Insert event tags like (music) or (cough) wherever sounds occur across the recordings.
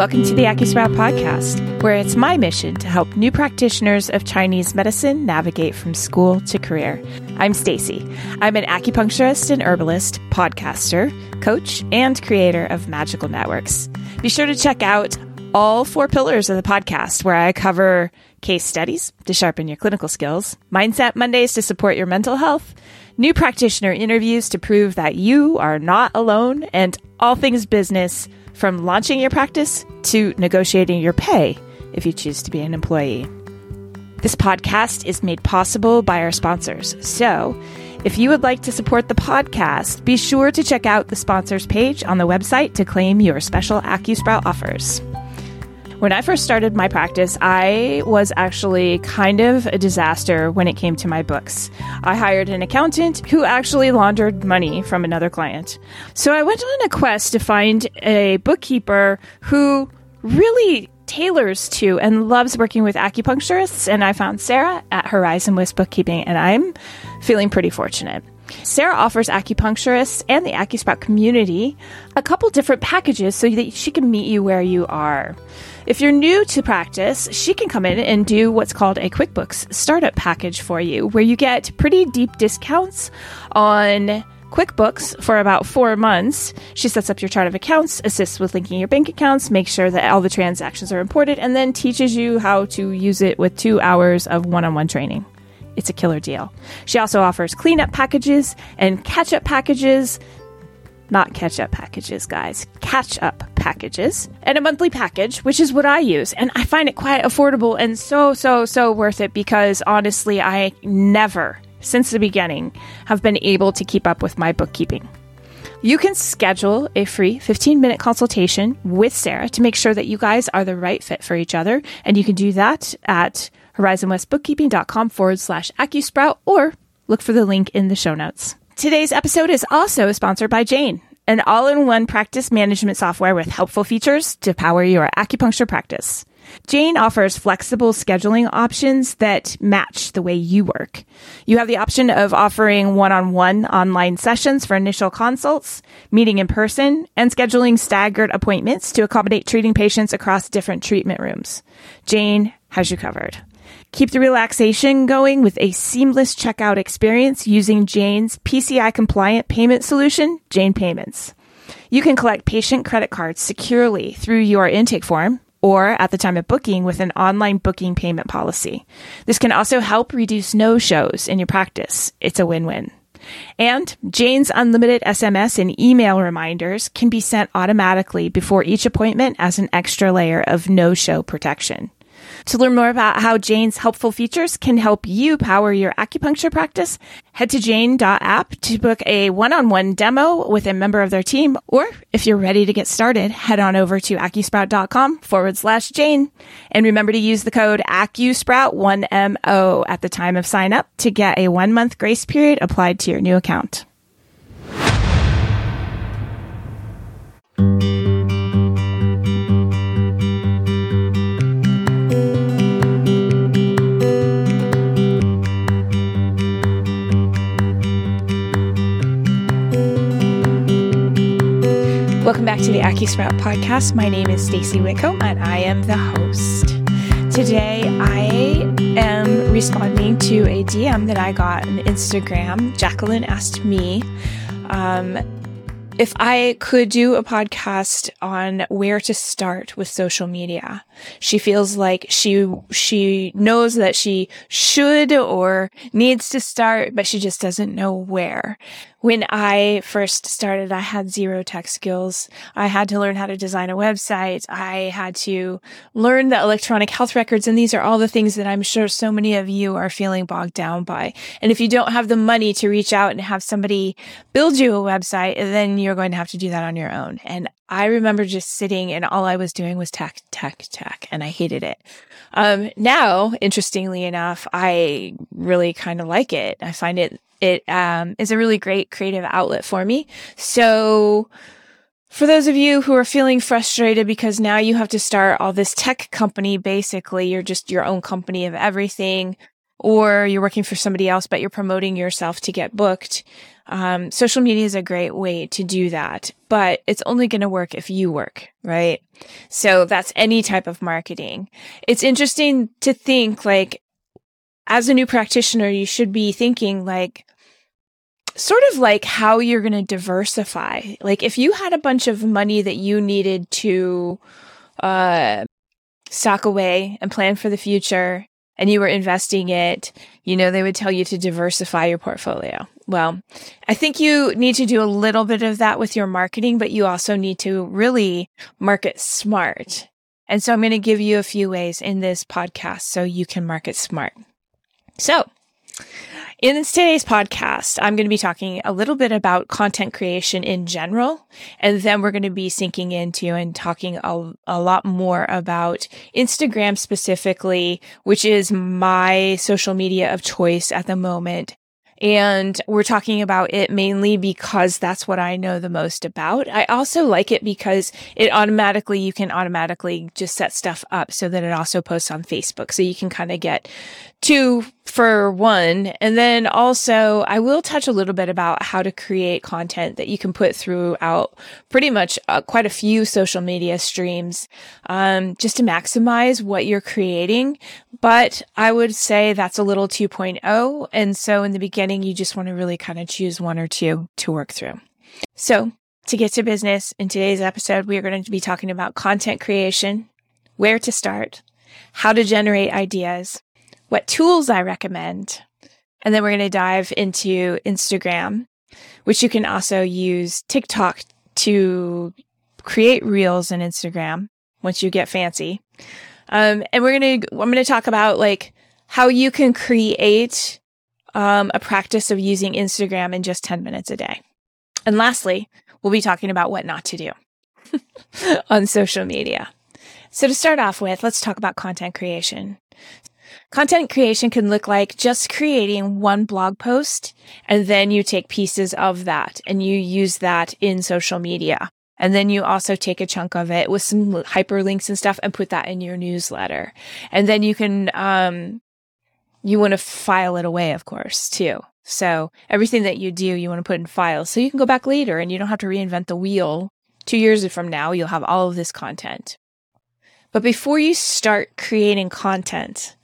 Welcome to the AcuSprout podcast, where it's my mission to help new practitioners of Chinese medicine navigate from school to career. I'm Stacy. I'm an acupuncturist and herbalist, podcaster, coach, and creator of Magical Networks. Be sure to check out all four pillars of the podcast, where I cover case studies to sharpen your clinical skills, mindset Mondays to support your mental health, new practitioner interviews to prove that you are not alone, and all things business from launching your practice to negotiating your pay if you choose to be an employee. This podcast is made possible by our sponsors. So, if you would like to support the podcast, be sure to check out the sponsors page on the website to claim your special AcuSprout offers. When I first started my practice, I was actually kind of a disaster when it came to my books. I hired an accountant who actually laundered money from another client. So I went on a quest to find a bookkeeper who really tailors to and loves working with acupuncturists. And I found Sarah at Horizon West Bookkeeping, and I'm feeling pretty fortunate. Sarah offers acupuncturists and the AcuSprout community a couple different packages so that she can meet you where you are. If you're new to practice, she can come in and do what's called a QuickBooks startup package for you, where you get pretty deep discounts on QuickBooks for about four months. She sets up your chart of accounts, assists with linking your bank accounts, makes sure that all the transactions are imported, and then teaches you how to use it with two hours of one on one training. It's a killer deal. She also offers cleanup packages and catch up packages not catch up packages, guys, catch up packages, and a monthly package, which is what I use. And I find it quite affordable and so, so, so worth it because honestly, I never, since the beginning, have been able to keep up with my bookkeeping. You can schedule a free 15 minute consultation with Sarah to make sure that you guys are the right fit for each other. And you can do that at horizonwestbookkeeping.com forward slash AcuSprout or look for the link in the show notes. Today's episode is also sponsored by Jane, an all in one practice management software with helpful features to power your acupuncture practice. Jane offers flexible scheduling options that match the way you work. You have the option of offering one on one online sessions for initial consults, meeting in person, and scheduling staggered appointments to accommodate treating patients across different treatment rooms. Jane has you covered. Keep the relaxation going with a seamless checkout experience using Jane's PCI compliant payment solution, Jane Payments. You can collect patient credit cards securely through your intake form or at the time of booking with an online booking payment policy. This can also help reduce no shows in your practice. It's a win win. And Jane's unlimited SMS and email reminders can be sent automatically before each appointment as an extra layer of no show protection. To learn more about how Jane's helpful features can help you power your acupuncture practice, head to jane.app to book a one-on-one demo with a member of their team. Or if you're ready to get started, head on over to acusprout.com forward slash Jane. And remember to use the code AcuSprout1MO at the time of sign up to get a one month grace period applied to your new account. Welcome back to the AcuSprout podcast. My name is Stacy Whitcomb and I am the host. Today I am responding to a DM that I got on Instagram. Jacqueline asked me um, if I could do a podcast on where to start with social media. She feels like she she knows that she should or needs to start, but she just doesn't know where when I first started, I had zero tech skills. I had to learn how to design a website. I had to learn the electronic health records. And these are all the things that I'm sure so many of you are feeling bogged down by. And if you don't have the money to reach out and have somebody build you a website, then you're going to have to do that on your own. And I remember just sitting and all I was doing was tech, tech, tech, and I hated it. Um, now, interestingly enough, I really kind of like it. I find it it um, is a really great creative outlet for me. So, for those of you who are feeling frustrated because now you have to start all this tech company, basically, you're just your own company of everything, or you're working for somebody else, but you're promoting yourself to get booked. Um, social media is a great way to do that, but it's only going to work if you work, right? So that's any type of marketing. It's interesting to think like, as a new practitioner, you should be thinking like, sort of like how you're going to diversify. Like if you had a bunch of money that you needed to uh, stock away and plan for the future and you were investing it, you know, they would tell you to diversify your portfolio. Well, I think you need to do a little bit of that with your marketing, but you also need to really market smart. And so I'm going to give you a few ways in this podcast so you can market smart. So in today's podcast, I'm going to be talking a little bit about content creation in general, and then we're going to be sinking into and talking a, a lot more about Instagram specifically, which is my social media of choice at the moment. And we're talking about it mainly because that's what I know the most about. I also like it because it automatically, you can automatically just set stuff up so that it also posts on Facebook. So you can kind of get two for one. And then also, I will touch a little bit about how to create content that you can put throughout pretty much uh, quite a few social media streams um, just to maximize what you're creating. But I would say that's a little 2.0. And so in the beginning, you just want to really kind of choose one or two to work through. So to get to business, in today's episode, we are going to be talking about content creation, where to start, how to generate ideas, what tools I recommend. And then we're going to dive into Instagram, which you can also use TikTok to create reels in Instagram once you get fancy. Um, and we're going to, I'm going to talk about like how you can create um, a practice of using Instagram in just 10 minutes a day. And lastly, we'll be talking about what not to do (laughs) on social media. So to start off with, let's talk about content creation. Content creation can look like just creating one blog post and then you take pieces of that and you use that in social media. And then you also take a chunk of it with some hyperlinks and stuff and put that in your newsletter. And then you can, um, you want to file it away, of course, too. So everything that you do, you want to put in files so you can go back later and you don't have to reinvent the wheel. Two years from now, you'll have all of this content. But before you start creating content,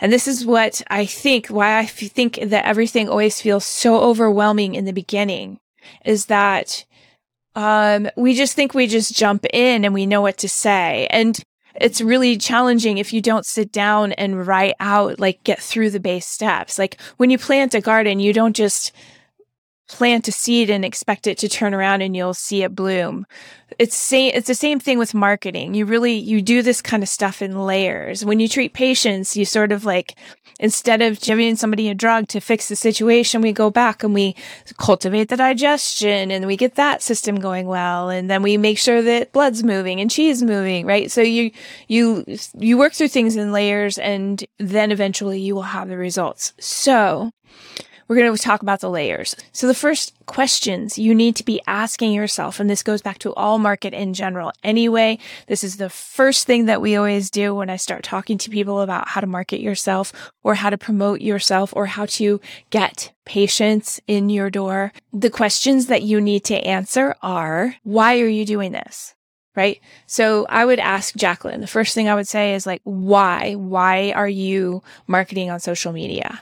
and this is what I think, why I think that everything always feels so overwhelming in the beginning is that um, we just think we just jump in and we know what to say. And it's really challenging if you don't sit down and write out, like get through the base steps. Like when you plant a garden, you don't just plant a seed and expect it to turn around and you'll see it bloom. It's same, it's the same thing with marketing. You really, you do this kind of stuff in layers. When you treat patients, you sort of like, instead of giving somebody a drug to fix the situation, we go back and we cultivate the digestion and we get that system going well. And then we make sure that blood's moving and qi's moving, right? So you, you, you work through things in layers and then eventually you will have the results. So, we're going to talk about the layers. So the first questions you need to be asking yourself, and this goes back to all market in general anyway. This is the first thing that we always do when I start talking to people about how to market yourself or how to promote yourself or how to get patients in your door. The questions that you need to answer are, why are you doing this? right? So I would ask Jacqueline, the first thing I would say is like, why? Why are you marketing on social media?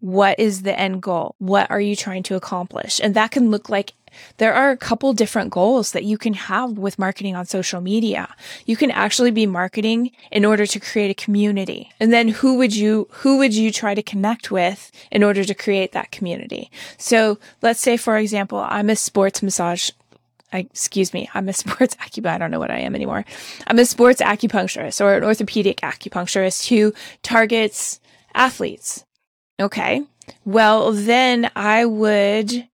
What is the end goal? What are you trying to accomplish? And that can look like there are a couple different goals that you can have with marketing on social media. You can actually be marketing in order to create a community. And then who would you, who would you try to connect with in order to create that community? So let's say, for example, I'm a sports massage I, excuse me, I'm a (laughs) sports acupuncturist. I don't know what I am anymore. I'm a sports acupuncturist or an orthopedic acupuncturist who targets athletes. Okay. Well, then I would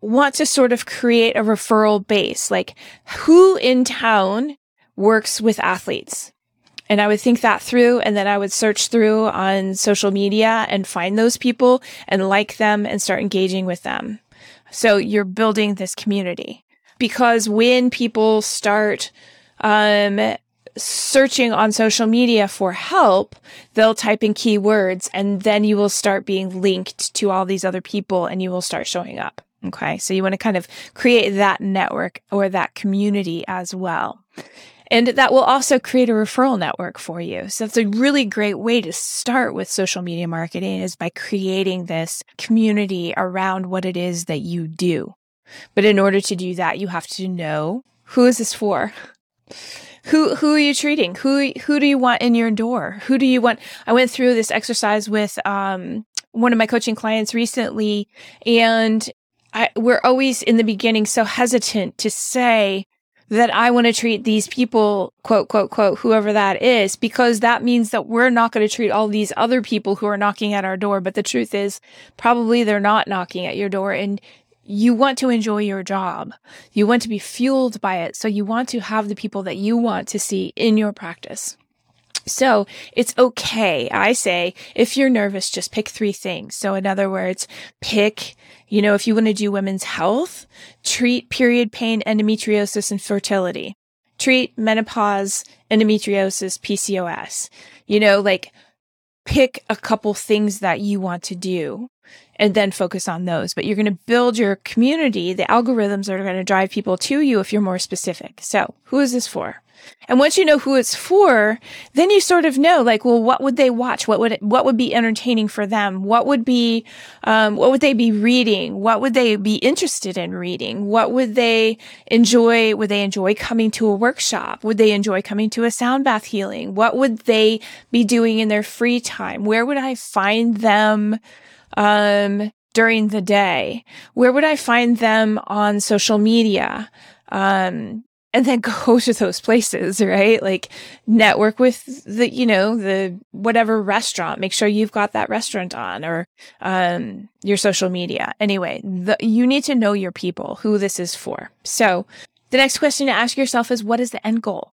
want to sort of create a referral base. Like who in town works with athletes? And I would think that through and then I would search through on social media and find those people and like them and start engaging with them. So you're building this community because when people start um, searching on social media for help, they'll type in keywords and then you will start being linked to all these other people and you will start showing up. Okay. So you want to kind of create that network or that community as well. And that will also create a referral network for you. So that's a really great way to start with social media marketing is by creating this community around what it is that you do. But in order to do that, you have to know who is this for? Who who are you treating? Who who do you want in your door? Who do you want? I went through this exercise with um one of my coaching clients recently and I, we're always in the beginning so hesitant to say that I want to treat these people, quote, quote, quote, whoever that is, because that means that we're not going to treat all these other people who are knocking at our door. But the truth is, probably they're not knocking at your door and you want to enjoy your job. You want to be fueled by it. So you want to have the people that you want to see in your practice. So it's okay. I say if you're nervous, just pick three things. So in other words, pick, you know, if you want to do women's health, treat period pain, endometriosis, and fertility. Treat menopause, endometriosis, PCOS. You know, like pick a couple things that you want to do and then focus on those. But you're going to build your community. The algorithms are going to drive people to you if you're more specific. So who is this for? And once you know who it's for, then you sort of know, like, well, what would they watch? What would what would be entertaining for them? What would be, um, what would they be reading? What would they be interested in reading? What would they enjoy? Would they enjoy coming to a workshop? Would they enjoy coming to a sound bath healing? What would they be doing in their free time? Where would I find them? Um, during the day? Where would I find them on social media? Um, and then (laughs) go to those places, right? Like network with the, you know, the whatever restaurant. Make sure you've got that restaurant on or um, your social media. Anyway, the, you need to know your people, who this is for. So the next question to ask yourself is what is the end goal?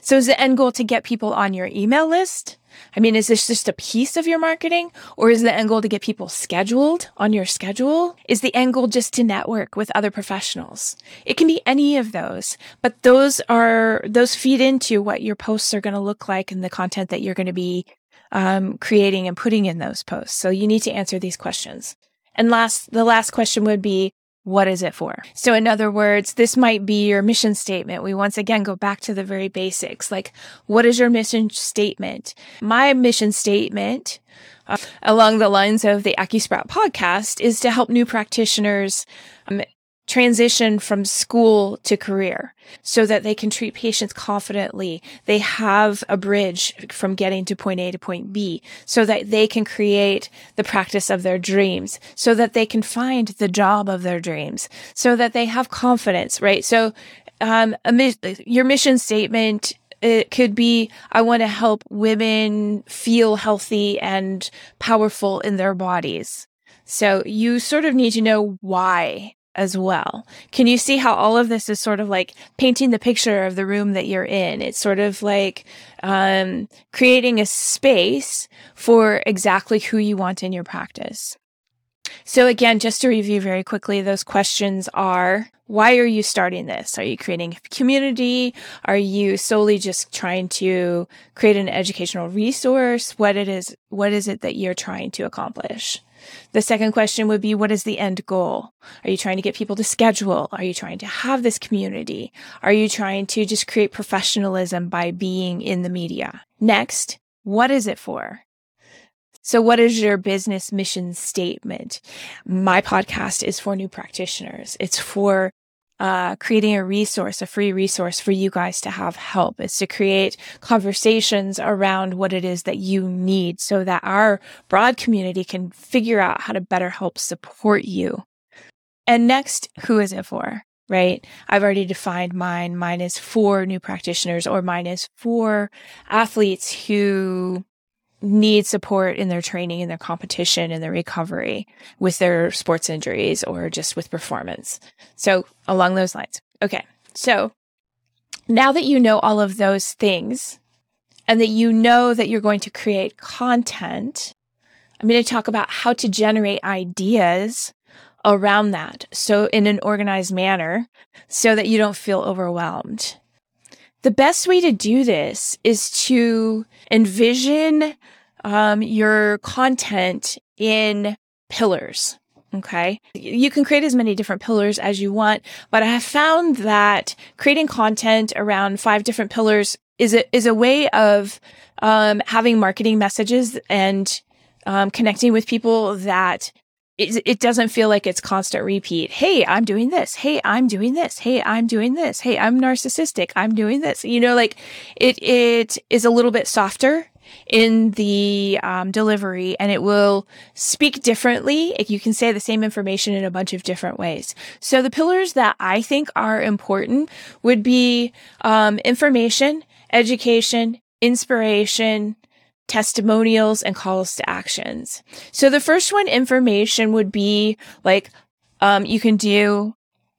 So is the end goal to get people on your email list? I mean, is this just a piece of your marketing or is the end goal to get people scheduled on your schedule? Is the end goal just to network with other professionals? It can be any of those, but those are, those feed into what your posts are going to look like and the content that you're going to be um, creating and putting in those posts. So you need to answer these questions. And last, the last question would be, what is it for? So, in other words, this might be your mission statement. We once again go back to the very basics. Like, what is your mission statement? My mission statement, uh, along the lines of the AcuSprout podcast, is to help new practitioners um, transition from school to career so that they can treat patients confidently. They have a bridge from getting to point A to point B so that they can create the practice of their dreams, so that they can find the job of their dreams, so that they have confidence, right? So, um, your mission statement it could be I want to help women feel healthy and powerful in their bodies. So you sort of need to know why as well. Can you see how all of this is sort of like painting the picture of the room that you're in? It's sort of like um, creating a space for exactly who you want in your practice. So again, just to review very quickly, those questions are, why are you starting this? Are you creating a community? Are you solely just trying to create an educational resource? What it is, what is it that you're trying to accomplish? The second question would be, what is the end goal? Are you trying to get people to schedule? Are you trying to have this community? Are you trying to just create professionalism by being in the media? Next, what is it for? So what is your business mission statement? My podcast is for new practitioners. It's for uh, creating a resource, a free resource for you guys to have help. It's to create conversations around what it is that you need so that our broad community can figure out how to better help support you. And next, who is it for? Right? I've already defined mine. Mine is for new practitioners or mine is for athletes who need support in their training, in their competition, in their recovery with their sports injuries or just with performance. So along those lines. Okay. So now that you know all of those things and that you know that you're going to create content, I'm going to talk about how to generate ideas around that. So in an organized manner so that you don't feel overwhelmed. The best way to do this is to envision um, your content in pillars. Okay. You can create as many different pillars as you want, but I have found that creating content around five different pillars is a, is a way of um, having marketing messages and um, connecting with people that it, it doesn't feel like it's constant repeat. Hey, I'm doing this. Hey, I'm doing this. Hey, I'm doing this. Hey, I'm narcissistic. I'm doing this. You know, like it, it is a little bit softer in the um, delivery and it will speak differently. You can say the same information in a bunch of different ways. So the pillars that I think are important would be um, information, education, inspiration, testimonials, and calls to actions. So the first one, information, would be like um, you can do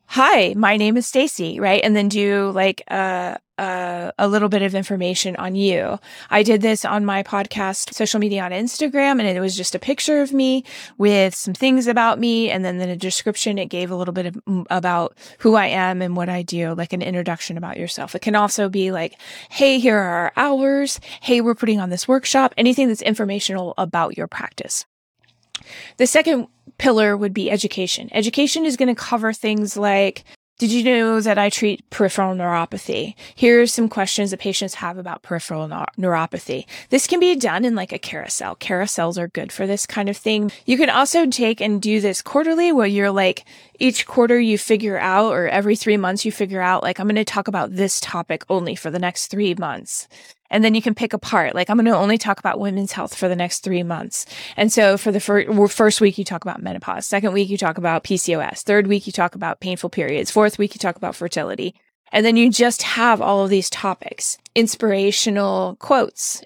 hi, my name is Stacy, right? And then do like a, a, a, little bit of information on you. I did this on my podcast, social media on Instagram, and it was just a picture of me with some things about me. And then in a description, it gave a little bit of mm, about who I am and what I do, like an introduction about yourself. It can also be like, Hey, here are our hours. Hey, we're putting on this workshop, anything that's informational about your practice. The second pillar would be education. Education is going to cover things like did you know that I treat peripheral neuropathy? Here are some questions that patients have about peripheral neuropathy. This can be done in like a carousel. Carousels are good for this kind of thing. You can also take and do this quarterly where you're like, each quarter you figure out, or every three months you figure out, like, I'm going to talk about this topic only for the next three months. And then you can pick apart, like, I'm going to only talk about women's health for the next three months. And so for the fir- first week, you talk about menopause. Second week, you talk about PCOS. Third week, you talk about painful periods. Fourth week, you talk about fertility. And then you just have all of these topics, inspirational quotes.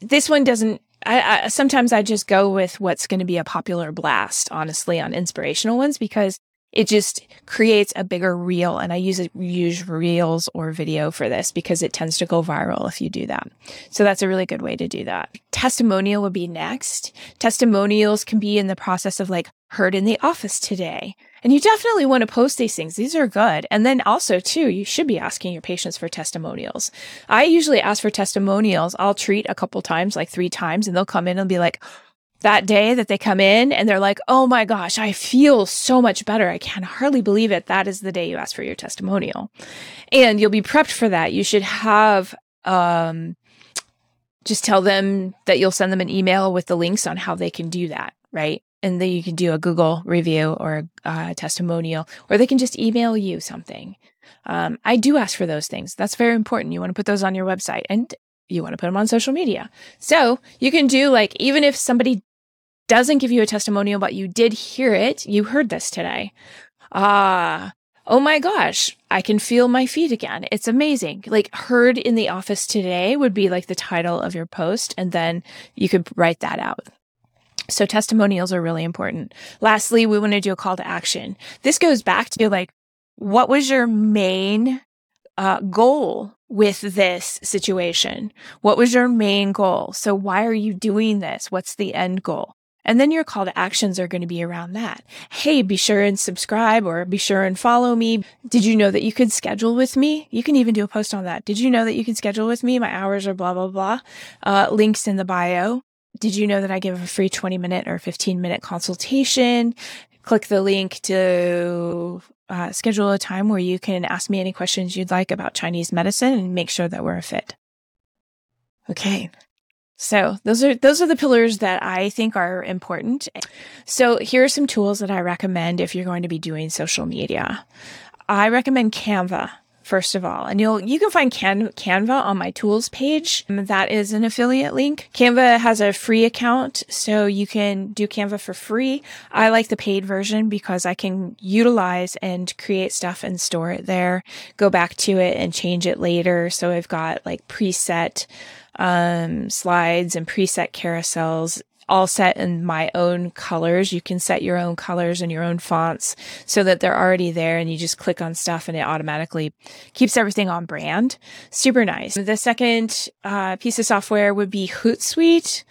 This one doesn't I, I, sometimes I just go with what's going to be a popular blast, honestly, on inspirational ones because it just creates a bigger reel. And I use it, use reels or video for this because it tends to go viral if you do that. So that's a really good way to do that. Testimonial would be next. Testimonials can be in the process of like heard in the office today. And you definitely want to post these things. These are good. And then also too, you should be asking your patients for testimonials. I usually ask for testimonials. I'll treat a couple times, like three times, and they'll come in and be like, that day that they come in and they're like, oh my gosh, I feel so much better. I can hardly believe it. That is the day you ask for your testimonial. And you'll be prepped for that. You should have, um, just tell them that you'll send them an email with the links on how they can do that, right? And then you can do a Google review or a testimonial, or they can just email you something. Um, I do ask for those things. That's very important. You want to put those on your website and you want to put them on social media. So you can do like, even if somebody doesn't give you a testimonial, but you did hear it. You heard this today. Ah, oh my gosh, I can feel my feet again. It's amazing. Like heard in the office today would be like the title of your post. And then you could write that out. So testimonials are really important. Lastly, we want to do a call to action. This goes back to like, what was your main uh, goal with this situation? What was your main goal? So why are you doing this? What's the end goal? And then your call to actions are going to be around that. Hey, be sure and subscribe or be sure and follow me. Did you know that you could schedule with me? You can even do a post on that. Did you know that you can schedule with me? My hours are blah, blah, blah. Uh, links in the bio. Did you know that I give a free 20 minute or 15 minute consultation? Click the link to uh, schedule a time where you can ask me any questions you'd like about Chinese medicine and make sure that we're a fit. Okay. So those are those are the pillars that I think are important. So here are some tools that I recommend if you're going to be doing social media. I recommend Canva first of all, and you'll you can find Can- Canva on my tools page. Um, that is an affiliate link. Canva has a free account, so you can do Canva for free. I like the paid version because I can utilize and create stuff and store it there, go back to it and change it later. So I've got like preset um, slides and preset carousels all set in my own colors. You can set your own colors and your own fonts so that they're already there and you just click on stuff and it automatically keeps everything on brand. Super nice. The second uh, piece of software would be Hootsuite.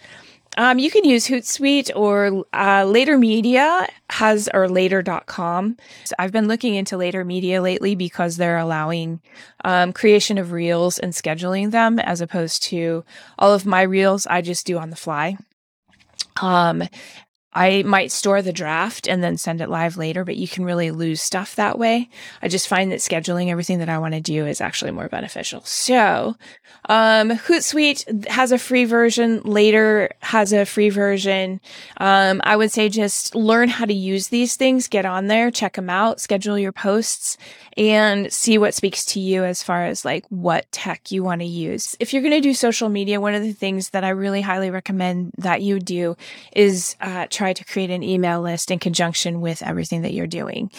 Um, you can use Hootsuite or uh, Later Media has or later.com. So I've been looking into Later Media lately because they're allowing um, creation of reels and scheduling them as opposed to all of my reels I just do on the fly. Um, I might store the draft and then send it live later, but you can really lose stuff that way. I just find that scheduling everything that I want to do is actually more beneficial. So, um, Hootsuite has a free version. Later has a free version. Um, I would say just learn how to use these things, get on there, check them out, schedule your posts and see what speaks to you as far as like what tech you want to use. If you're going to do social media, one of the things that I really highly recommend that you do is, uh, try to create an email list in conjunction with everything that you're doing.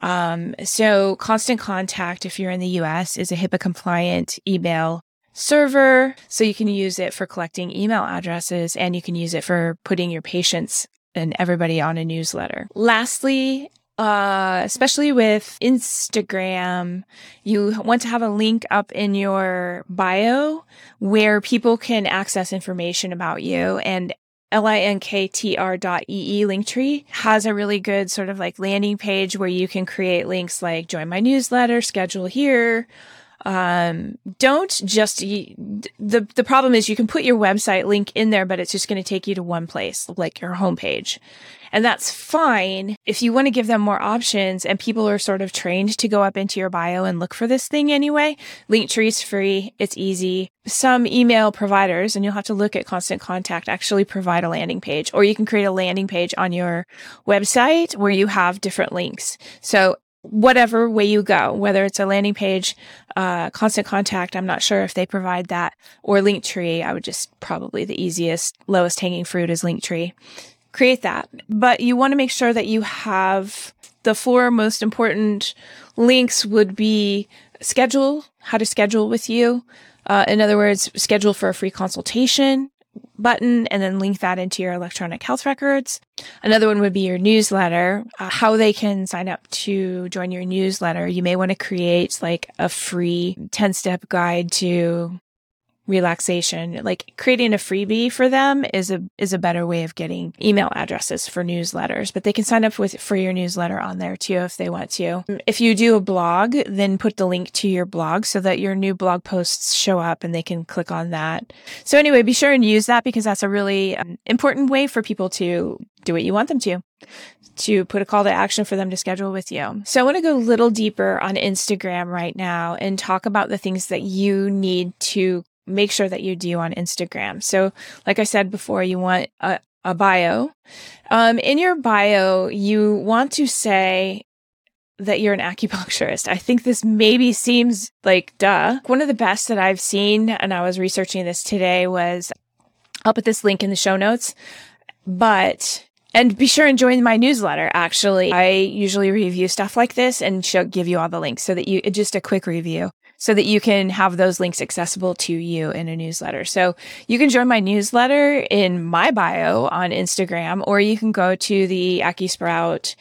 Um, so constant contact, if you're in the US, is a HIPAA compliant email server. So you can use it for collecting email addresses and you can use it for putting your patients and everybody on a newsletter. Lastly, uh, especially with Instagram, you want to have a link up in your bio where people can access information about you and linktr dot ee linktree has a really good sort of like landing page where you can create links like join my newsletter, schedule here. Um, don't just the the problem is you can put your website link in there, but it's just going to take you to one place, like your homepage. And that's fine if you want to give them more options and people are sort of trained to go up into your bio and look for this thing anyway. Linktree is free. It's easy. Some email providers, and you'll have to look at constant contact, actually provide a landing page or you can create a landing page on your website where you have different links. So whatever way you go, whether it's a landing page, uh, constant contact, I'm not sure if they provide that, or Linktree. I would just probably the easiest, lowest hanging fruit is Linktree create that. But you want to make sure that you have the four most important links would be schedule, how to schedule with you. Uh, in other words, schedule for a free consultation button and then link that into your electronic health records. Another one would be your newsletter, uh, how they can sign up to join your newsletter. You may want to create like a free 10 step guide to relaxation like creating a freebie for them is a is a better way of getting email addresses for newsletters but they can sign up with for your newsletter on there too if they want to if you do a blog then put the link to your blog so that your new blog posts show up and they can click on that so anyway be sure and use that because that's a really um, important way for people to do what you want them to to put a call to action for them to schedule with you. So I want to go a little deeper on Instagram right now and talk about the things that you need to make sure that you do on Instagram. So, like I said before, you want a, a bio. Um, in your bio, you want to say that you're an (laughs) acupuncturist. I think this maybe seems like duh. One of the best that I've seen, and I was researching this today, was I'll put this link in the show notes. But and be sure and join my newsletter. Actually, I usually review stuff like this and show, give you all the links so that you just a quick review so that you can have those links accessible to you in a newsletter. So you can join my newsletter in my bio on Instagram, or you can go to the AcuSprout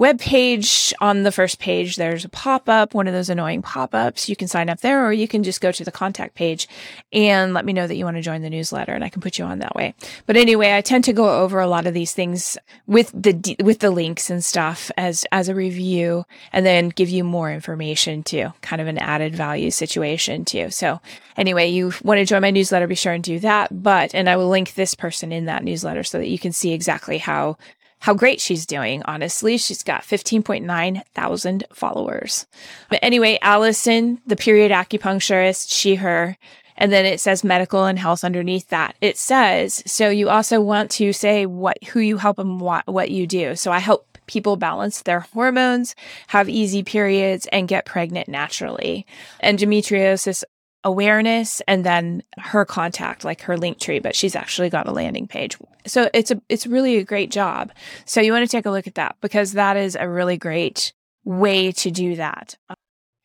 web page on the first page there's a pop-up one of those annoying pop-ups. You can sign up there or you can just go to the contact page and let me know that you want to join the newsletter and i can put you on that way. But anyway i tend to go over a lot of these things with the with the links and stuff as as a review and then give you more information too kind of an added value situation too. So anyway you want to join my newsletter be sure and do that but and i will link this person in that newsletter so that you can see exactly how how great she's doing, honestly. She's got 15.9 thousand followers. But anyway, Allison, the period acupuncturist, she, her, and then it says medical and health underneath that. It says, so you also want to say what, who you help and what, what you do. So I help people balance their hormones, have easy periods, and get pregnant naturally. Endometriosis awareness and then her contact, like her link tree but she's actually got a landing page. So it's a, it's really a great job. So you want to take a look at that because that is a really great way to do that.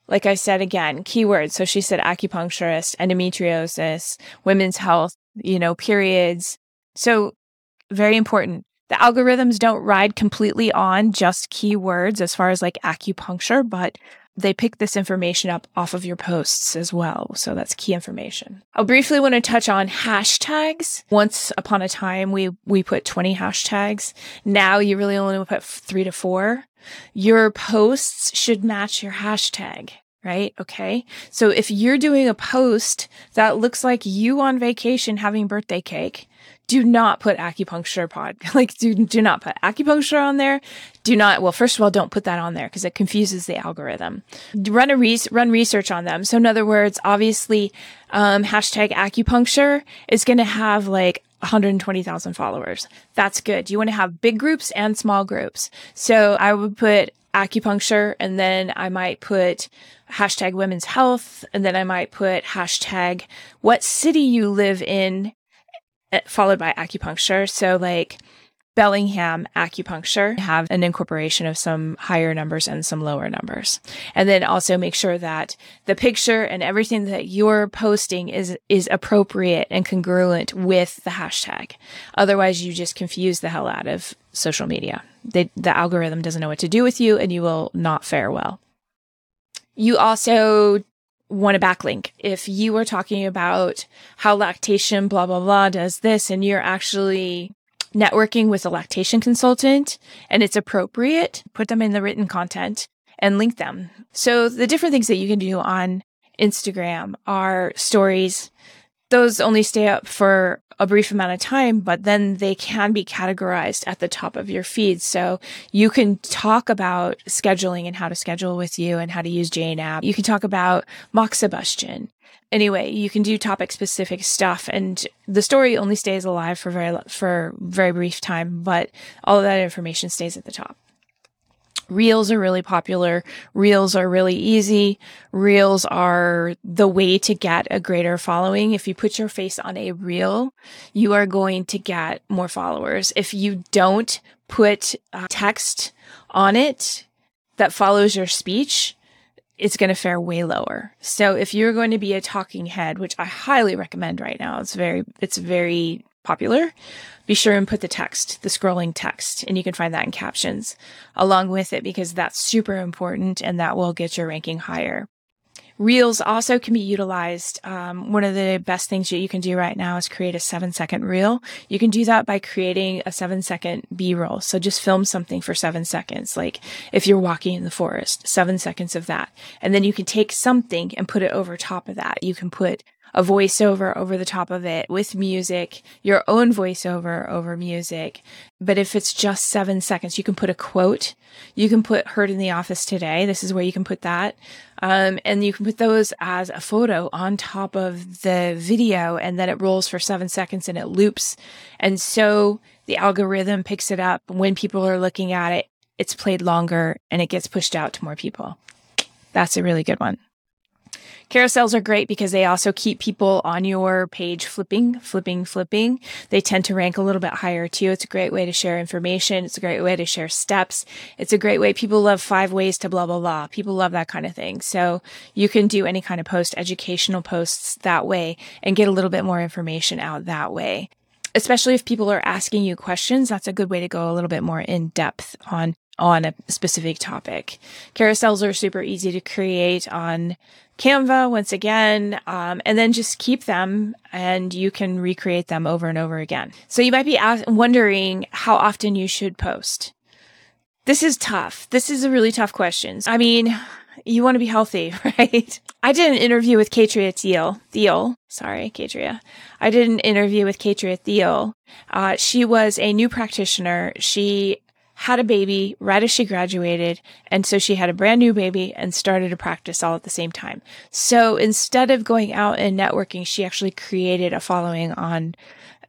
Like I said again, keywords. So she said acupuncturist, endometriosis, women's health, you know, periods. So very important. The algorithms don't ride completely on just keywords as far as like acupuncture, but they pick this information up off of your posts as well. So that's key information. I'll briefly want to touch on hashtags. Once upon a time, we, we put 20 hashtags. Now you really only put three to four. Your posts should match your hashtag, right? Okay. So if you're doing a post that looks like you on vacation having birthday cake, do not put acupuncture pod. (laughs) Like, do, do not put acupuncture on there. Do not, well, first of all, don't put that on there because it confuses the algorithm. Run a re- run research on them. So in other words, obviously, um, hashtag acupuncture is going to have like 120,000 followers. That's good. You want to have big groups and small groups. So I would put acupuncture and then I might put hashtag women's health and then I might put hashtag what city you live in eh, followed by acupuncture. So like Bellingham acupuncture have an incorporation of some higher numbers and some lower numbers. And then also make sure that the picture and everything that you're posting is, is appropriate and congruent with the hashtag. Otherwise, you just confuse the hell out of social media. They, the algorithm doesn't know what to do with you and you will not fare well. You also want a backlink. If you are talking about how lactation, blah, blah, blah does this and you're actually networking with a lactation consultant and it's appropriate, put them in the written content and link them. So the different things that you can do on Instagram are stories. Those only stay up for a brief amount of time, but then they can be categorized at the top of your feed. So you can talk about scheduling and how to schedule with you and how to use Jane app. You can talk about moxibustion anyway, you can do topic specific stuff and the story only stays alive for very, for very brief time, but all of that information stays at the top. Reels are really popular. Reels are really easy. Reels are the way to get a greater following. If you put your face on a reel, you are going to get more followers. If you don't put uh, text on it that follows your speech, it's going to fare way lower. So if you're going to be a talking head, which I highly recommend right now, it's very, it's very popular. Be sure and put the text, the scrolling text, and you can find that in captions along with it because that's super important and that will get your ranking higher. Reels also can be utilized. Um, one of the best things that you can do right now is create a seven second reel. You can do that by creating a seven second B roll. So just film something for seven seconds. Like if you're walking in the forest, seven seconds of that. And then you can take something and put it over top of that. You can put a voiceover over the top of it with music, your own voiceover over music. But if it's just seven seconds, you can put a quote. You can put heard in the office today. This is where you can put that. Um, and you can put those as a photo on top of the video and then it rolls for seven seconds and it loops. And so the algorithm picks it up when people are looking at it. It's played longer and it gets pushed out to more people. That's a really good one. Carousels are great because they also keep people on your page flipping, flipping, flipping. They tend to rank a little bit higher too. It's a great way to share information. It's a great way to share steps. It's a great way. People love five ways to blah, blah, blah. People love that kind of thing. So you can do any kind of post, educational posts that way and get a little bit more information out that way especially if people are asking you questions, that's a good way to go a little bit more in depth on on a specific topic. Carousels are super easy to create on Canva once again, um, and then just keep them and you can recreate them over and over again. So you might be wondering how often you should post. This is tough. This is a really tough question. I mean, you want to be healthy, (laughs) right? I did an interview with Katria Thiel. Thiel, sorry, Katria. I did an interview with Katria Thiel. Uh, she was a new practitioner. She had a baby right as she graduated. And so she had a brand new baby and started a practice all at the same time. So instead of going out and networking, she actually created a following on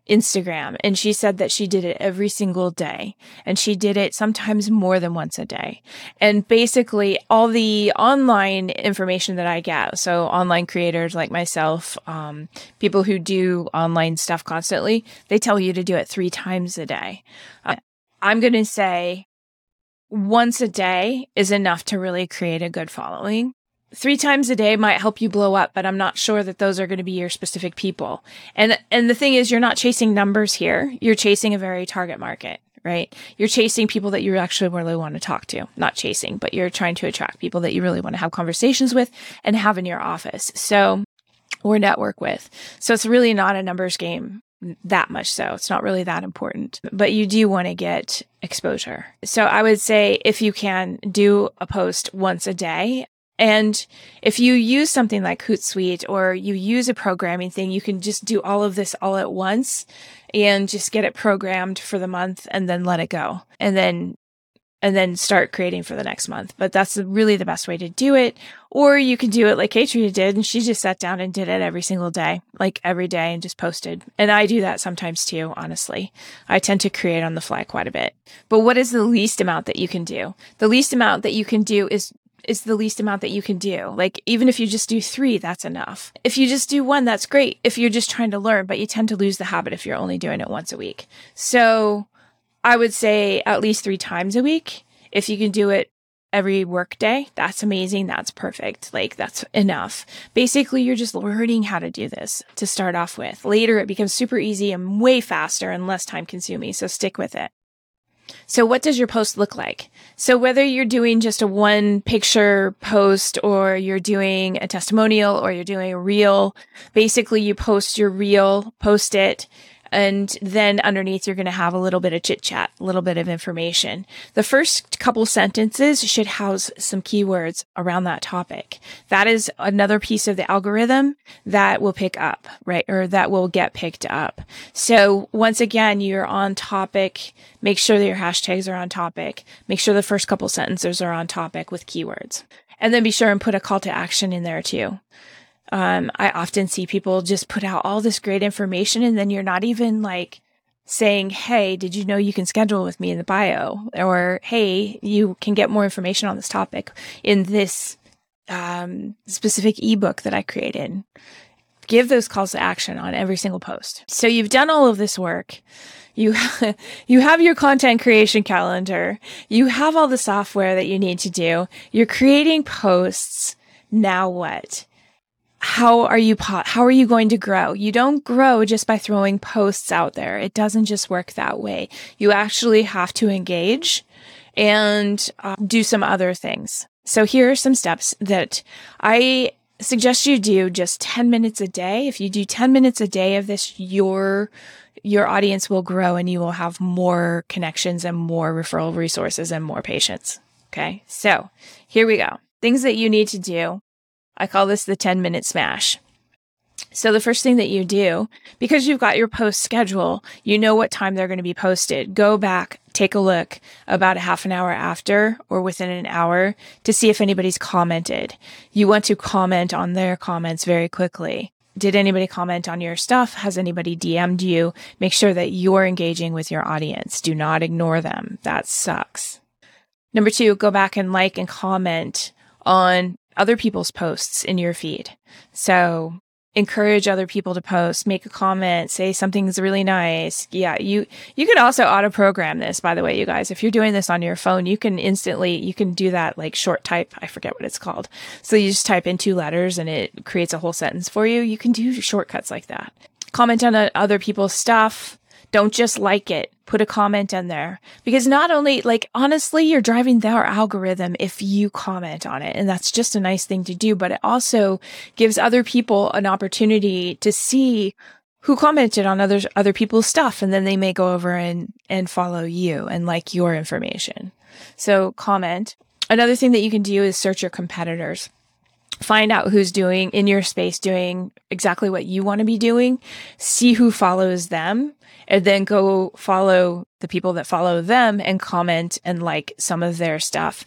Instagram. And she said that she did it every single day and she did it sometimes more than once a day. And basically all the online information that I get, so online creators like myself, um, people who do online stuff constantly, they tell you to do it three times a day. Uh, I'm going to say once a day is enough to really create a good following. Three times a day might help you blow up, but I'm not sure that those are going to be your specific people. And, and the thing is, you're not chasing numbers here. You're chasing a very target market, right? You're chasing people that you actually really want to talk to, not chasing, but you're trying to attract people that you really want to have conversations with and have in your office. So, or network with. So it's really not a numbers game that much so. It's not really that important, but you do want to get exposure. So I would say if you can do a post once a day, And if you use something like Hootsuite or you use a programming thing, you can just do all of this all at once and just get it programmed for the month and then let it go. And then and then start creating for the next month. But that's really the best way to do it. Or you can do it like Katria did, and she just sat down and did it every single day, like every day, and just posted. And I do that sometimes too, honestly. I tend to create on the fly quite a bit. But what is the least amount that you can do? The least amount that you can do is is the least amount that you can do. Like, even if you just do three, that's enough. If you just do one, that's great. If you're just trying to learn, but you tend to lose the habit if you're only doing it once a week. So I would say at least three times a week. If you can do it every workday, that's amazing. That's perfect. Like, that's enough. Basically, you're just learning how to do this to start off with. Later, it becomes super easy and way faster and less time consuming. So stick with it. So what does your post look like? So whether you're doing just a one picture post or you're doing a testimonial or you're doing a reel, basically you post your reel, post it, and then underneath, you're going to have a little bit of chit chat, a little bit of information. The first couple sentences should house some keywords around that topic. That is another piece of the algorithm that will pick up, right? Or that will get picked up. So once again, you're on topic. Make sure that your hashtags are on topic. Make sure the first couple sentences are on topic with keywords. And then be sure and put a call to action in there too. Um, I often see people just put out all this great information and then you're not even like saying, Hey, did you know you can schedule with me in the bio? Or, Hey, you can get more information on this topic in this, um, specific ebook that I created. Give those calls to action on every single post. So you've done all of this work. You, (laughs) you have your content creation calendar. You have all the software that you need to do. You're creating posts. Now what? How are you how are you going to grow? You don't grow just by throwing posts out there. It doesn't just work that way. You actually have to engage and uh, do some other things. So here are some steps that i suggest you do just 10 minutes a day. If you do 10 minutes a day of this your your audience will grow and you will have more connections and more referral resources and more patients okay? So here we go. Things that you need to do I call this the 10 minute smash. So the first thing that you do, because you've got your post schedule, you know what time they're going to be posted. Go back, take a look about a half an hour after or within an hour to see if anybody's commented. You want to comment on their comments very quickly. Did anybody comment on your stuff? Has anybody DM'd you? Make sure that you're engaging with your audience. Do not ignore them. That sucks. Number two, go back and like and comment on other people's posts in your feed. So encourage other people to post, make a comment, say something's really nice. Yeah, you you can also auto program this by the way, you guys. If you're doing this on your phone, you can instantly you can do that like short type, I forget what it's called. So you just type in two letters and it creates a whole sentence for you. You can do shortcuts like that. Comment on uh, other people's stuff. Don't just like it. Put a comment in there. Because not only like honestly you're driving their algorithm if you comment on it and that's just a nice thing to do but it also gives other people an opportunity to see who commented on other other people's stuff and then they may go over and and follow you and like your information. So comment. Another thing that you can do is search your competitors find out who's doing in your space doing exactly what you want to be doing see who follows them and then go follow the people that follow them and comment and like some of their stuff.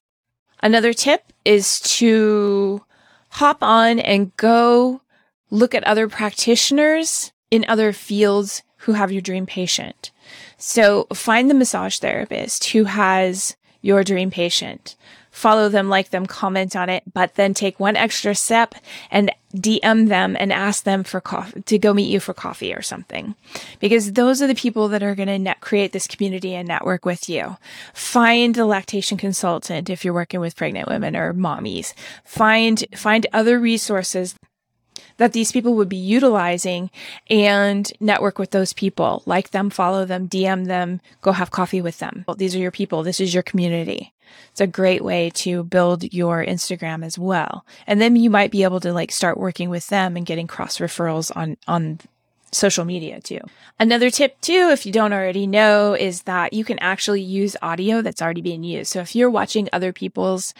Another tip is to hop on and go look at other practitioners in other fields who have your dream patient. So find the massage therapist who has your dream patient follow them, like them, comment on it, but then take one extra step and DM them and ask them for coffee to go meet you for coffee or something. Because those are the people that are going to net create this community and network with you. Find a lactation consultant if you're working with pregnant women or mommies. Find, find other resources that these people would be utilizing and network with those people, like them, follow them, DM them, go have coffee with them. These are your people. This is your community. It's a great way to build your Instagram as well. And then you might be able to like start working with them and getting cross referrals on, on social media too. Another tip too, if you don't already know, is that you can actually use audio that's already being used. So if you're watching other people's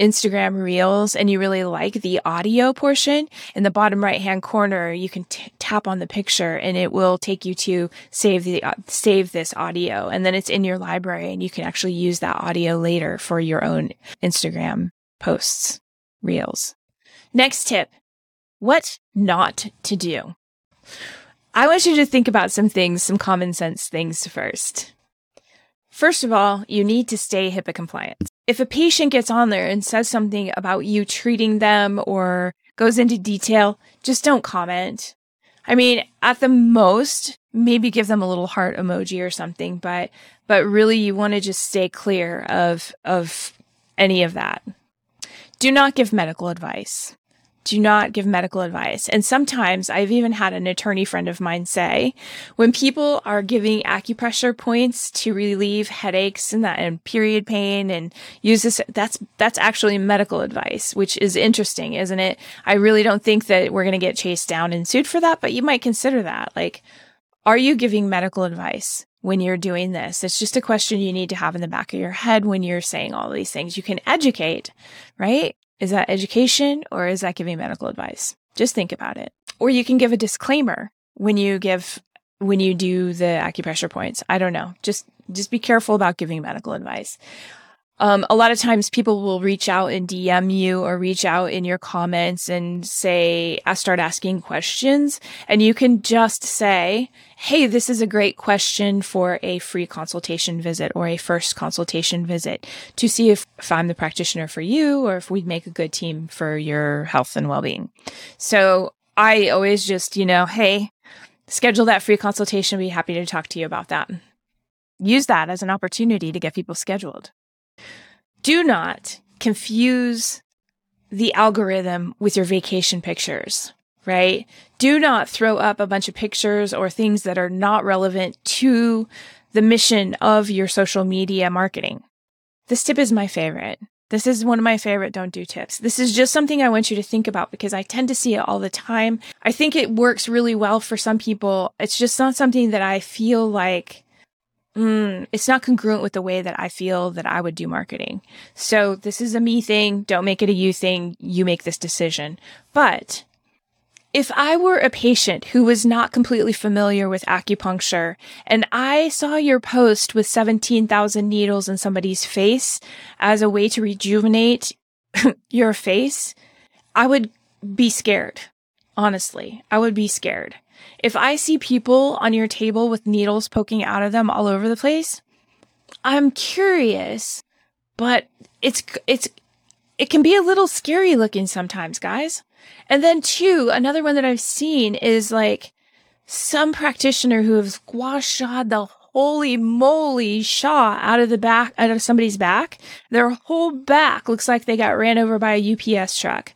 Instagram reels and you really like the audio portion in the bottom right hand corner, you can t- tap on the picture and it will take you to save the, uh, save this audio. And then it's in your library and you can actually use that audio later for your own Instagram posts, reels. Next tip. What not to do. I want you to think about some things, some common sense things first. First of all, you need to stay HIPAA compliant. If a patient gets on there and says something about you treating them or goes into detail, just don't comment. I mean, at the most, maybe give them a little heart emoji or something, but but really you want to just stay clear of of any of that. Do not give medical advice do not give medical advice. And sometimes I've even had an attorney friend of mine say, when people are giving acupressure points to relieve headaches and that and period pain and use this, that's, that's actually medical advice, which is interesting, isn't it? I really don't think that we're going to get chased down and sued for that, but you might consider that. Like, are you giving medical advice? when you're doing this. It's just a question you need to have in the back of your head when you're saying all these things. You can educate, right? Is that education or is that giving medical advice? Just think about it. Or you can give a disclaimer when you give when you do the acupressure points. I don't know. Just just be careful about giving medical advice. Um, a lot of times people will reach out and DM you or reach out in your comments and say, I start asking questions. And you can just say, Hey, this is a great question for a free consultation visit or a first consultation visit to see if, if I'm the practitioner for you or if we'd make a good team for your health and well being. So I always just, you know, Hey, schedule that free consultation. Be happy to talk to you about that. Use that as an opportunity to get people scheduled do not confuse the algorithm with your vacation pictures, right? Do not throw up a bunch of pictures or things that are not relevant to the mission of your social media marketing. This tip is my favorite. This is one of my favorite don't do tips. This is just something I want you to think about because I tend to see it all the time. I think it works really well for some people. It's just not something that I feel like mm, it's not congruent with the way that I feel that I would do marketing. So this is a me thing. Don't make it a you thing. You make this decision. But if I were a patient who was not completely familiar with acupuncture and I saw your post with 17,000 needles in somebody's face as a way to rejuvenate (laughs) your face, I would be scared. Honestly, I would be scared. If I see people on your table with needles poking out of them all over the place, I'm curious, but it's, it's, it can be a little scary looking sometimes, guys. And then two, another one that I've seen is like some practitioner who has gua shot the holy moly shaw out of the back, out of somebody's back. Their whole back looks like they got ran over by a UPS truck.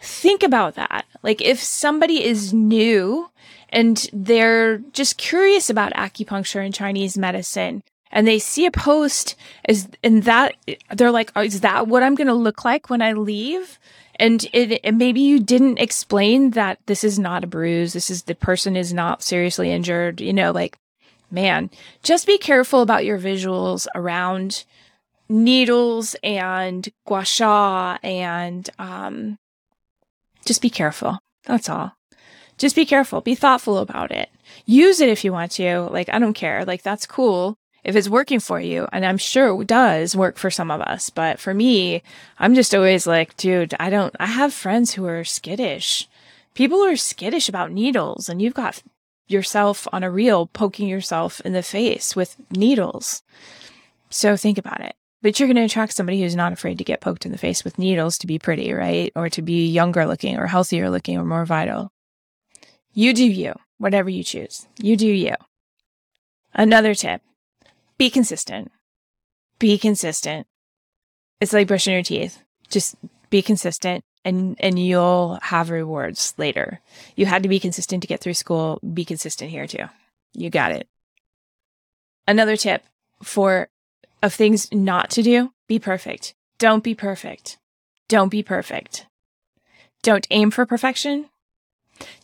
Think about that. Like if somebody is new and they're just curious about acupuncture and Chinese medicine. And they see a post is and that they're like oh, is that what i'm going to look like when i leave? And it, it, maybe you didn't explain that this is not a bruise this is the person is not seriously injured you know like man just be careful about your visuals around needles and gua sha and um just be careful. That's all just be careful, be thoughtful about it. Use it if you want to. Like, I don't care. Like, that's cool if it's working for you. And I'm sure it does work for some of us. But for me, I'm just always like, dude, I don't, I have friends who are skittish. People are skittish about needles, and you've got yourself on a reel poking yourself in the face with needles. So think about it. But you're going to attract somebody who's not afraid to get poked in the face with needles to be pretty, right? Or to be younger looking or healthier looking or more vital. You do you, whatever you choose. You do you. Another tip be consistent. Be consistent. It's like brushing your teeth. Just be consistent and and you'll have rewards later. You had to be consistent to get through school. Be consistent here too. You got it. Another tip for of things not to do, be perfect. Don't be perfect. Don't be perfect. Don't aim for perfection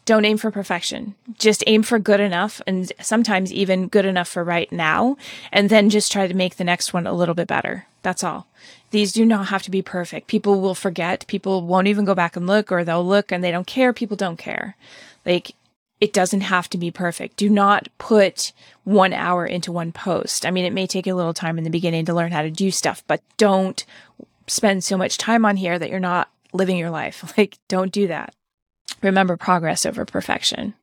Don't aim for perfection. Just aim for good enough and sometimes even good enough for right now. And then just try to make the next one a little bit better. That's all. These do not have to be perfect. People will forget. People won't even go back and look or they'll look and they don't care. People don't care. Like it doesn't have to be perfect. Do not put one hour into one post. I mean, it may take a little time in the beginning to learn how to do stuff, but don't spend so much time on here that you're not living your life. (laughs) Like, don't do that. Remember progress over perfection.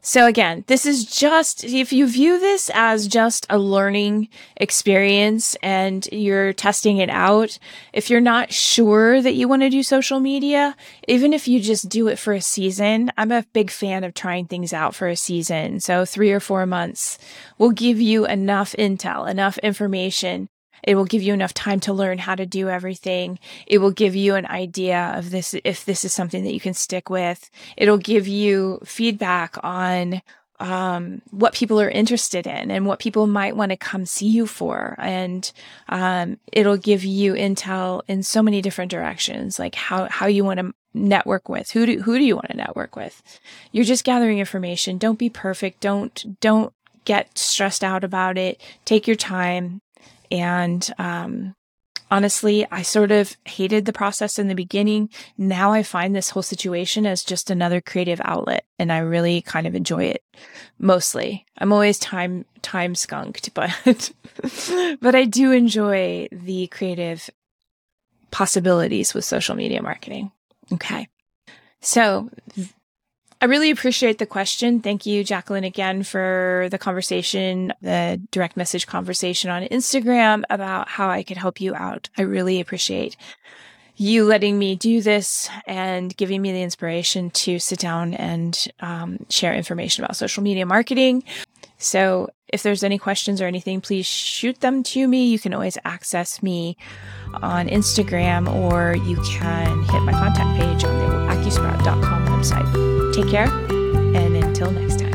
So again, this is just, if you view this as just a learning experience and you're testing it out, if you're not sure that you want to do social media, even if you just do it for a season, I'm a big fan of trying things out for a season. So three or four months will give you enough intel, enough information it will give you enough time to learn how to do everything. It will give you an idea of this, if this is something that you can stick with. It'll give you feedback on um, what people are interested in and what people might want to come see you for. And um, it'll give you intel in so many different directions, like how, how you want to network with. Who do, who do you want to network with? You're just gathering information. Don't be perfect. Don't, don't get stressed out about it. Take your time. And um, honestly, I sort of hated the process in the beginning. Now I find this whole situation as just another creative outlet and I really kind of enjoy it mostly. I'm always time, time skunked, (laughs) but, but I do enjoy the creative possibilities with social media marketing. Okay. So I really appreciate the question. Thank you, Jacqueline, again for the conversation, the direct message conversation on Instagram about how I could help you out. I really appreciate you letting me do this and giving me the inspiration to sit down and um, share information about social media marketing. So if there's any questions or anything, please shoot them to me. You can always access me on Instagram or you can hit my contact page on the acusprout.com website. Take care, and until next time.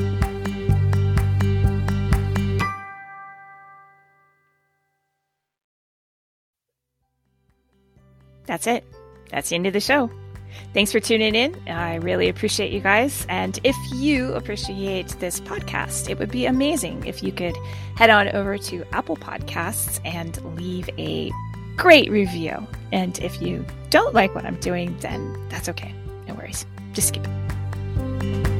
That's it. That's the end of the show. Thanks for tuning in. I really appreciate you guys. And if you appreciate this podcast, it would be amazing if you could head on over to Apple Podcasts and leave a great review. And if you don't like what I'm doing, then that's okay. No worries. Just skip it.